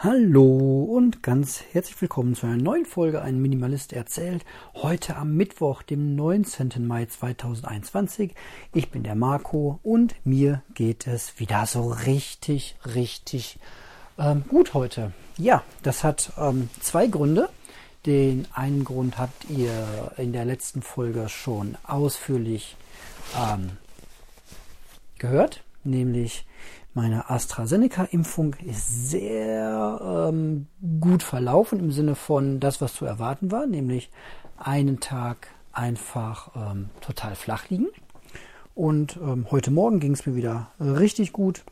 Hallo und ganz herzlich willkommen zu einer neuen Folge Ein Minimalist erzählt. Heute am Mittwoch, dem 19. Mai 2021. Ich bin der Marco und mir geht es wieder so richtig, richtig ähm, gut heute. Ja, das hat ähm, zwei Gründe. Den einen Grund habt ihr in der letzten Folge schon ausführlich ähm, gehört, nämlich meine AstraZeneca-Impfung ist sehr ähm, gut verlaufen im Sinne von das, was zu erwarten war, nämlich einen Tag einfach ähm, total flach liegen. Und ähm, heute Morgen ging es mir wieder richtig gut.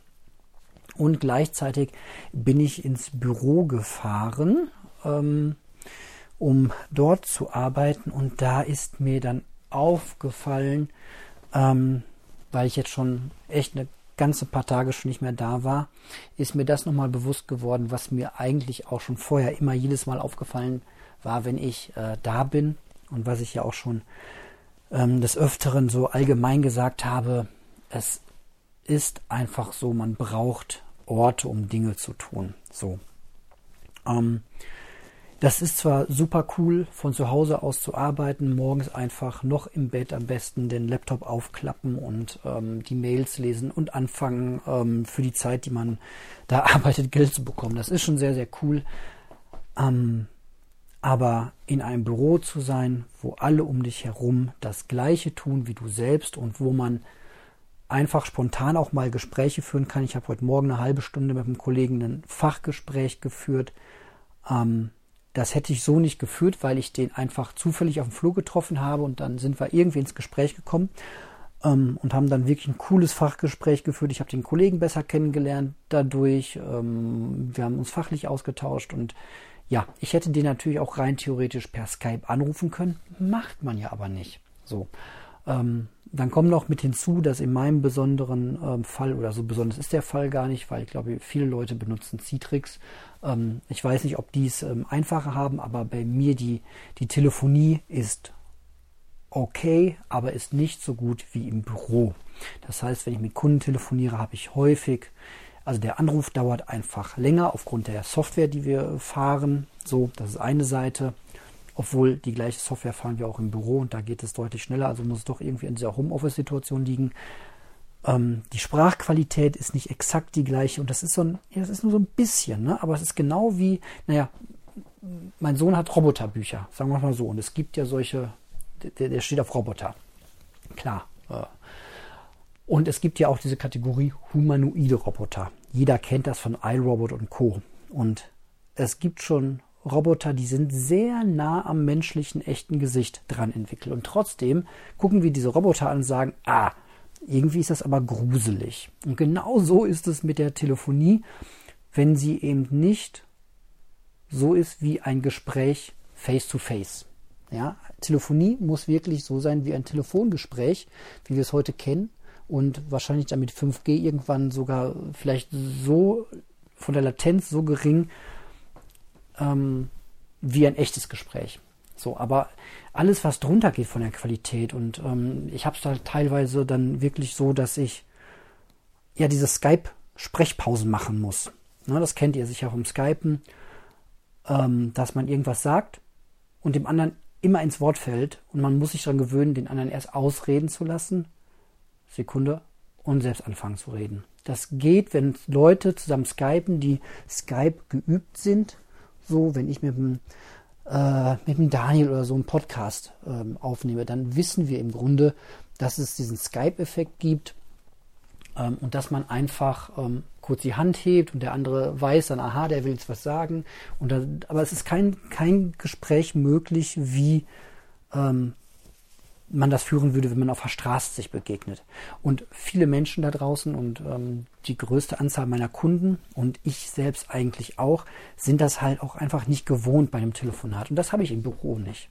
Und gleichzeitig bin ich ins Büro gefahren, ähm, um dort zu arbeiten. Und da ist mir dann aufgefallen, ähm, weil ich jetzt schon echt eine ganze paar Tage schon nicht mehr da war, ist mir das nochmal bewusst geworden, was mir eigentlich auch schon vorher immer jedes Mal aufgefallen war, wenn ich äh, da bin und was ich ja auch schon ähm, des Öfteren so allgemein gesagt habe, es ist einfach so, man braucht Orte, um Dinge zu tun. So. Ähm, das ist zwar super cool, von zu Hause aus zu arbeiten, morgens einfach noch im Bett am besten den Laptop aufklappen und ähm, die Mails lesen und anfangen, ähm, für die Zeit, die man da arbeitet, Geld zu bekommen. Das ist schon sehr, sehr cool. Ähm, aber in einem Büro zu sein, wo alle um dich herum das Gleiche tun wie du selbst und wo man einfach spontan auch mal Gespräche führen kann. Ich habe heute Morgen eine halbe Stunde mit einem Kollegen ein Fachgespräch geführt. Ähm, das hätte ich so nicht geführt, weil ich den einfach zufällig auf dem Flur getroffen habe und dann sind wir irgendwie ins Gespräch gekommen ähm, und haben dann wirklich ein cooles Fachgespräch geführt. Ich habe den Kollegen besser kennengelernt dadurch. Ähm, wir haben uns fachlich ausgetauscht und ja, ich hätte den natürlich auch rein theoretisch per Skype anrufen können. Macht man ja aber nicht. So. Ähm, dann kommt noch mit hinzu, dass in meinem besonderen ähm, Fall, oder so besonders ist der Fall gar nicht, weil ich glaube, viele Leute benutzen Citrix. Ähm, ich weiß nicht, ob die es ähm, einfacher haben, aber bei mir die, die Telefonie ist okay, aber ist nicht so gut wie im Büro. Das heißt, wenn ich mit Kunden telefoniere, habe ich häufig, also der Anruf dauert einfach länger aufgrund der Software, die wir fahren. So, das ist eine Seite obwohl die gleiche Software fahren wir auch im Büro und da geht es deutlich schneller, also muss es doch irgendwie in dieser Homeoffice-Situation liegen. Ähm, die Sprachqualität ist nicht exakt die gleiche und das ist so ein, ja, das ist nur so ein bisschen, ne? aber es ist genau wie, naja, mein Sohn hat Roboterbücher, sagen wir mal so, und es gibt ja solche, der, der steht auf Roboter. Klar. Äh. Und es gibt ja auch diese Kategorie humanoide Roboter. Jeder kennt das von iRobot und Co. Und es gibt schon Roboter, die sind sehr nah am menschlichen, echten Gesicht dran entwickelt. Und trotzdem gucken wir diese Roboter an und sagen, ah, irgendwie ist das aber gruselig. Und genau so ist es mit der Telefonie, wenn sie eben nicht so ist wie ein Gespräch face to face. Ja, Telefonie muss wirklich so sein wie ein Telefongespräch, wie wir es heute kennen und wahrscheinlich dann mit 5G irgendwann sogar vielleicht so von der Latenz so gering, ähm, wie ein echtes Gespräch. So, aber alles, was drunter geht von der Qualität und ähm, ich habe es halt teilweise dann wirklich so, dass ich ja diese Skype-Sprechpausen machen muss. Ne, das kennt ihr sicher vom Skypen, ähm, dass man irgendwas sagt und dem anderen immer ins Wort fällt und man muss sich daran gewöhnen, den anderen erst ausreden zu lassen. Sekunde und selbst anfangen zu reden. Das geht, wenn Leute zusammen skypen, die Skype geübt sind so, wenn ich mit dem, äh, mit dem Daniel oder so einen Podcast ähm, aufnehme, dann wissen wir im Grunde, dass es diesen Skype-Effekt gibt ähm, und dass man einfach ähm, kurz die Hand hebt und der andere weiß dann, aha, der will jetzt was sagen. Und dann, aber es ist kein, kein Gespräch möglich, wie ähm, man das führen würde, wenn man auf der Straße sich begegnet. Und viele Menschen da draußen und ähm, die größte Anzahl meiner Kunden und ich selbst eigentlich auch, sind das halt auch einfach nicht gewohnt bei einem Telefonat. Und das habe ich im Büro nicht.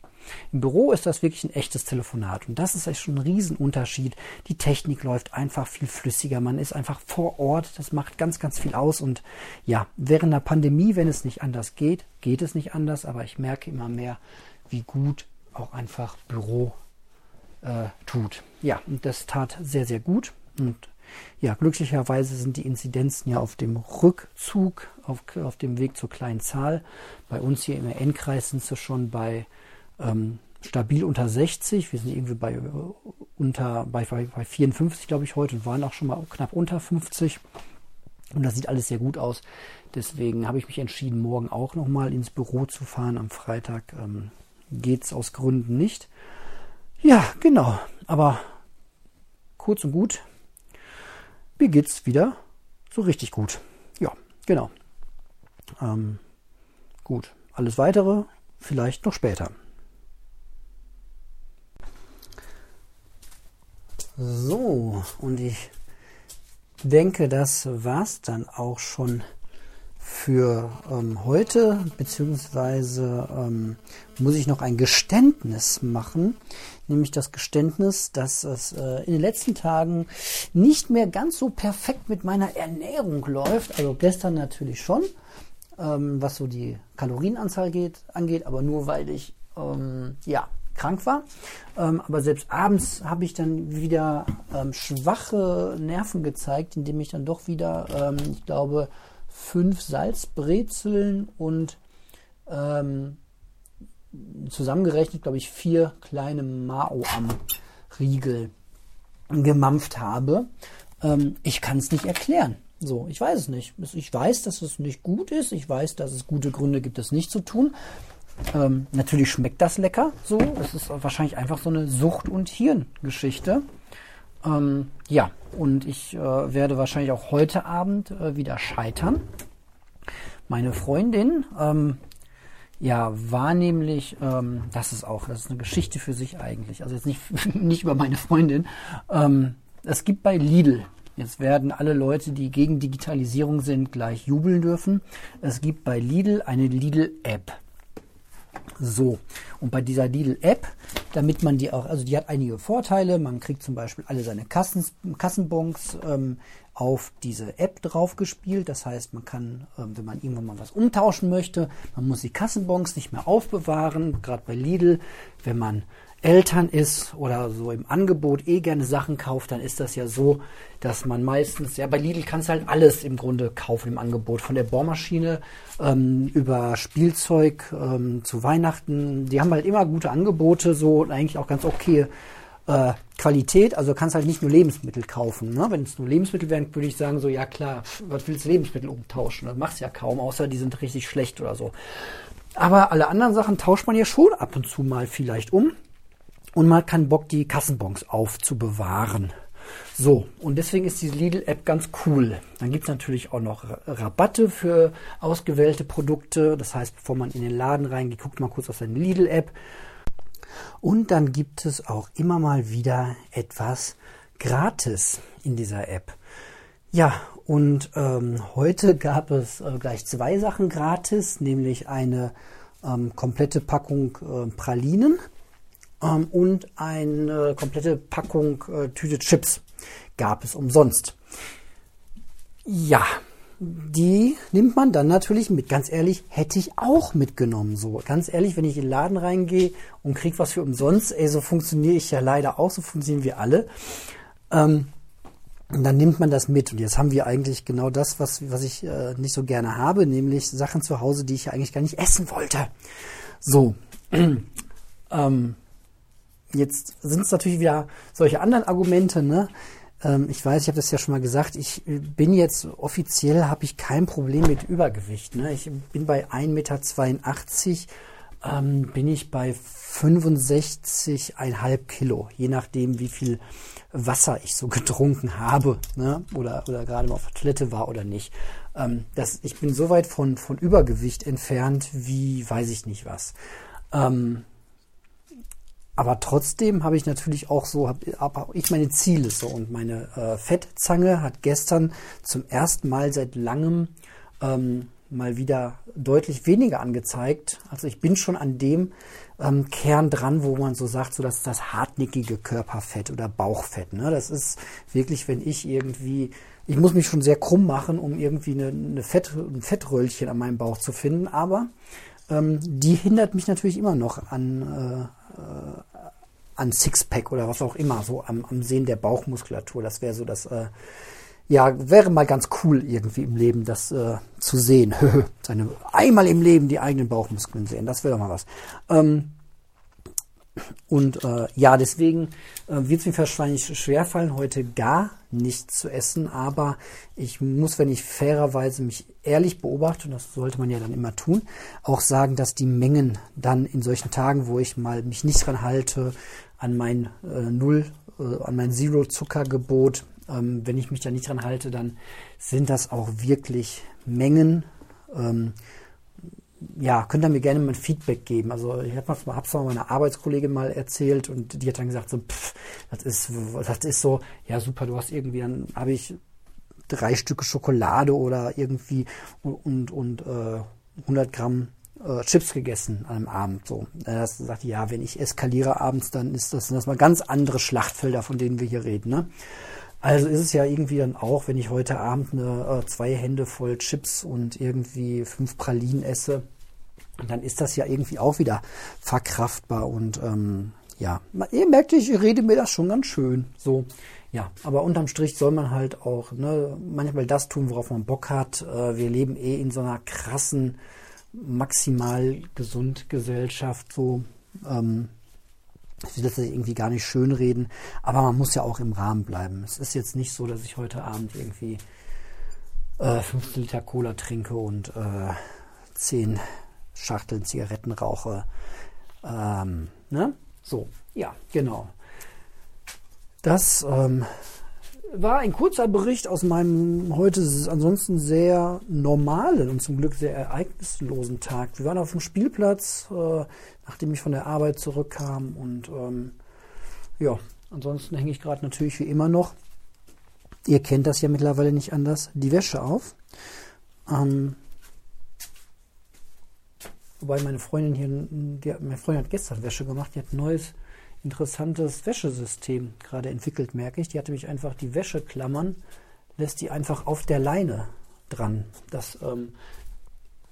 Im Büro ist das wirklich ein echtes Telefonat. Und das ist echt schon ein Riesenunterschied. Die Technik läuft einfach viel flüssiger. Man ist einfach vor Ort. Das macht ganz, ganz viel aus. Und ja, während der Pandemie, wenn es nicht anders geht, geht es nicht anders. Aber ich merke immer mehr, wie gut auch einfach Büro äh, tut. Ja, und das tat sehr, sehr gut. Und ja, glücklicherweise sind die Inzidenzen ja auf dem Rückzug, auf, auf dem Weg zur kleinen Zahl. Bei uns hier im N-Kreis sind sie schon bei ähm, stabil unter 60. Wir sind irgendwie bei äh, unter bei, bei 54, glaube ich, heute und waren auch schon mal knapp unter 50. Und das sieht alles sehr gut aus. Deswegen habe ich mich entschieden, morgen auch nochmal ins Büro zu fahren. Am Freitag ähm, geht es aus Gründen nicht. Ja, genau. Aber kurz und gut, mir geht's wieder so richtig gut. Ja, genau. Ähm, gut. Alles weitere vielleicht noch später. So, und ich denke, das war's dann auch schon für ähm, heute, beziehungsweise ähm, muss ich noch ein Geständnis machen, nämlich das Geständnis, dass es äh, in den letzten Tagen nicht mehr ganz so perfekt mit meiner Ernährung läuft. Also gestern natürlich schon, ähm, was so die Kalorienanzahl geht, angeht, aber nur weil ich ähm, ja krank war. Ähm, aber selbst abends habe ich dann wieder ähm, schwache Nerven gezeigt, indem ich dann doch wieder, ähm, ich glaube, fünf Salzbrezeln und ähm, zusammengerechnet, glaube ich, vier kleine Mao am Riegel gemampft habe. Ähm, ich kann es nicht erklären. So, ich weiß es nicht. Ich weiß, dass es nicht gut ist. Ich weiß, dass es gute Gründe gibt, es nicht zu tun. Ähm, natürlich schmeckt das lecker. So, es ist wahrscheinlich einfach so eine Sucht- und Hirngeschichte. Ähm, ja, und ich äh, werde wahrscheinlich auch heute Abend äh, wieder scheitern. Meine Freundin, ähm, ja, war nämlich, ähm, das ist auch, das ist eine Geschichte für sich eigentlich. Also jetzt nicht, nicht über meine Freundin. Ähm, es gibt bei Lidl, jetzt werden alle Leute, die gegen Digitalisierung sind, gleich jubeln dürfen. Es gibt bei Lidl eine Lidl-App. So, und bei dieser Lidl-App, damit man die auch, also die hat einige Vorteile. Man kriegt zum Beispiel alle seine Kassen, Kassenbons ähm, auf diese App draufgespielt. Das heißt, man kann, ähm, wenn man irgendwann mal was umtauschen möchte, man muss die Kassenbons nicht mehr aufbewahren. Gerade bei Lidl, wenn man Eltern ist oder so im Angebot eh gerne Sachen kauft, dann ist das ja so, dass man meistens, ja bei Lidl kannst du halt alles im Grunde kaufen im Angebot, von der Bohrmaschine ähm, über Spielzeug ähm, zu Weihnachten. Die haben halt immer gute Angebote, so und eigentlich auch ganz okay äh, Qualität. Also kannst halt nicht nur Lebensmittel kaufen. Ne? Wenn es nur Lebensmittel wären, würde ich sagen so, ja klar, was willst du Lebensmittel umtauschen? Das machst ja kaum, außer die sind richtig schlecht oder so. Aber alle anderen Sachen tauscht man ja schon ab und zu mal vielleicht um und man hat keinen Bock, die Kassenbons aufzubewahren. So, und deswegen ist die Lidl-App ganz cool. Dann gibt es natürlich auch noch Rabatte für ausgewählte Produkte. Das heißt, bevor man in den Laden reingeht, guckt mal kurz auf seine Lidl-App. Und dann gibt es auch immer mal wieder etwas gratis in dieser App. Ja, und ähm, heute gab es äh, gleich zwei Sachen gratis, nämlich eine ähm, komplette Packung äh, Pralinen ähm, und eine komplette Packung äh, Tüte Chips gab es umsonst. Ja, die nimmt man dann natürlich mit. Ganz ehrlich, hätte ich auch mitgenommen. So, ganz ehrlich, wenn ich in den Laden reingehe und kriege was für umsonst, ey, so funktioniere ich ja leider auch, so funktionieren wir alle. Ähm, und dann nimmt man das mit. Und jetzt haben wir eigentlich genau das, was, was ich äh, nicht so gerne habe, nämlich Sachen zu Hause, die ich ja eigentlich gar nicht essen wollte. So. ähm, Jetzt sind es natürlich wieder solche anderen Argumente, ne? Ähm, ich weiß, ich habe das ja schon mal gesagt, ich bin jetzt offiziell, habe ich kein Problem mit Übergewicht. Ne? Ich bin bei 1,82 Meter, ähm, bin ich bei 65,5 Kilo, je nachdem, wie viel Wasser ich so getrunken habe ne? oder, oder gerade mal auf der Toilette war oder nicht. Ähm, das, ich bin so weit von, von Übergewicht entfernt wie weiß ich nicht was. Ähm, aber trotzdem habe ich natürlich auch so, habe hab ich meine Ziele so. Und meine äh, Fettzange hat gestern zum ersten Mal seit langem ähm, mal wieder deutlich weniger angezeigt. Also ich bin schon an dem ähm, Kern dran, wo man so sagt, so dass das hartnäckige Körperfett oder Bauchfett. Ne? Das ist wirklich, wenn ich irgendwie, ich muss mich schon sehr krumm machen, um irgendwie eine, eine Fett, ein Fettröllchen an meinem Bauch zu finden. Aber ähm, die hindert mich natürlich immer noch an, äh, an Sixpack oder was auch immer, so am, am Sehen der Bauchmuskulatur. Das wäre so das, äh, ja, wäre mal ganz cool irgendwie im Leben, das äh, zu sehen. Seine, einmal im Leben die eigenen Bauchmuskeln sehen, das wäre doch mal was. Ähm, und äh, ja, deswegen äh, wird es mir wahrscheinlich schwerfallen, heute gar nichts zu essen. Aber ich muss, wenn ich fairerweise mich ehrlich beobachte, und das sollte man ja dann immer tun, auch sagen, dass die Mengen dann in solchen Tagen, wo ich mal mich nicht dran halte, an mein äh, Null, äh, an mein Zero-Zuckergebot, ähm, wenn ich mich da nicht dran halte, dann sind das auch wirklich Mengen. Ähm, ja, könnt ihr mir gerne mal ein Feedback geben. Also ich habe es mal meiner Arbeitskollegin mal erzählt und die hat dann gesagt, so, pff, das ist, das ist so, ja super, du hast irgendwie, dann habe ich drei Stücke Schokolade oder irgendwie und, und, und äh, 100 Gramm äh, Chips gegessen an einem Abend. So, das sagt ja, wenn ich eskaliere abends, dann ist das, sind das mal ganz andere Schlachtfelder, von denen wir hier reden. Ne? Also ist es ja irgendwie dann auch, wenn ich heute Abend eine, äh, zwei Hände voll Chips und irgendwie fünf Pralinen esse, dann ist das ja irgendwie auch wieder verkraftbar und ähm, ja, ihr merkt, ich rede mir das schon ganz schön. So, ja, aber unterm Strich soll man halt auch ne, manchmal das tun, worauf man Bock hat. Äh, wir leben eh in so einer krassen, maximal gesund Gesellschaft. So, ähm, ich will das irgendwie gar nicht schönreden, aber man muss ja auch im Rahmen bleiben. Es ist jetzt nicht so, dass ich heute Abend irgendwie äh, 15 Liter Cola trinke und äh, 10 Schachteln Zigaretten rauche. Ähm, ne? So, ja, genau. Das ähm, war ein kurzer Bericht aus meinem heute ansonsten sehr normalen und zum Glück sehr ereignislosen Tag. Wir waren auf dem Spielplatz, äh, nachdem ich von der Arbeit zurückkam und ähm, ja, ansonsten hänge ich gerade natürlich wie immer noch. Ihr kennt das ja mittlerweile nicht anders, die Wäsche auf. Ähm, wobei meine Freundin hier, die, meine Freundin hat gestern Wäsche gemacht, die hat ein neues interessantes Wäschesystem gerade entwickelt, merke ich. Die hatte mich einfach die Wäscheklammern, lässt die einfach auf der Leine dran. Das ähm,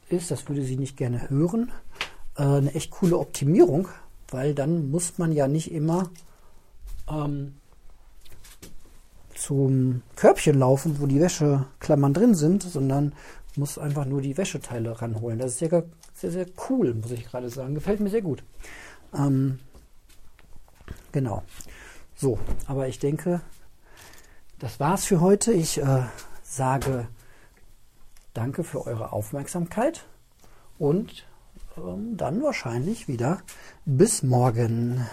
ist, das würde sie nicht gerne hören, äh, eine echt coole Optimierung, weil dann muss man ja nicht immer ähm, zum Körbchen laufen, wo die Wäscheklammern drin sind, sondern muss einfach nur die Wäscheteile ranholen. Das ist sehr, sehr, sehr cool, muss ich gerade sagen. Gefällt mir sehr gut. Ähm, Genau. So, aber ich denke, das war's für heute. Ich äh, sage danke für eure Aufmerksamkeit und ähm, dann wahrscheinlich wieder bis morgen.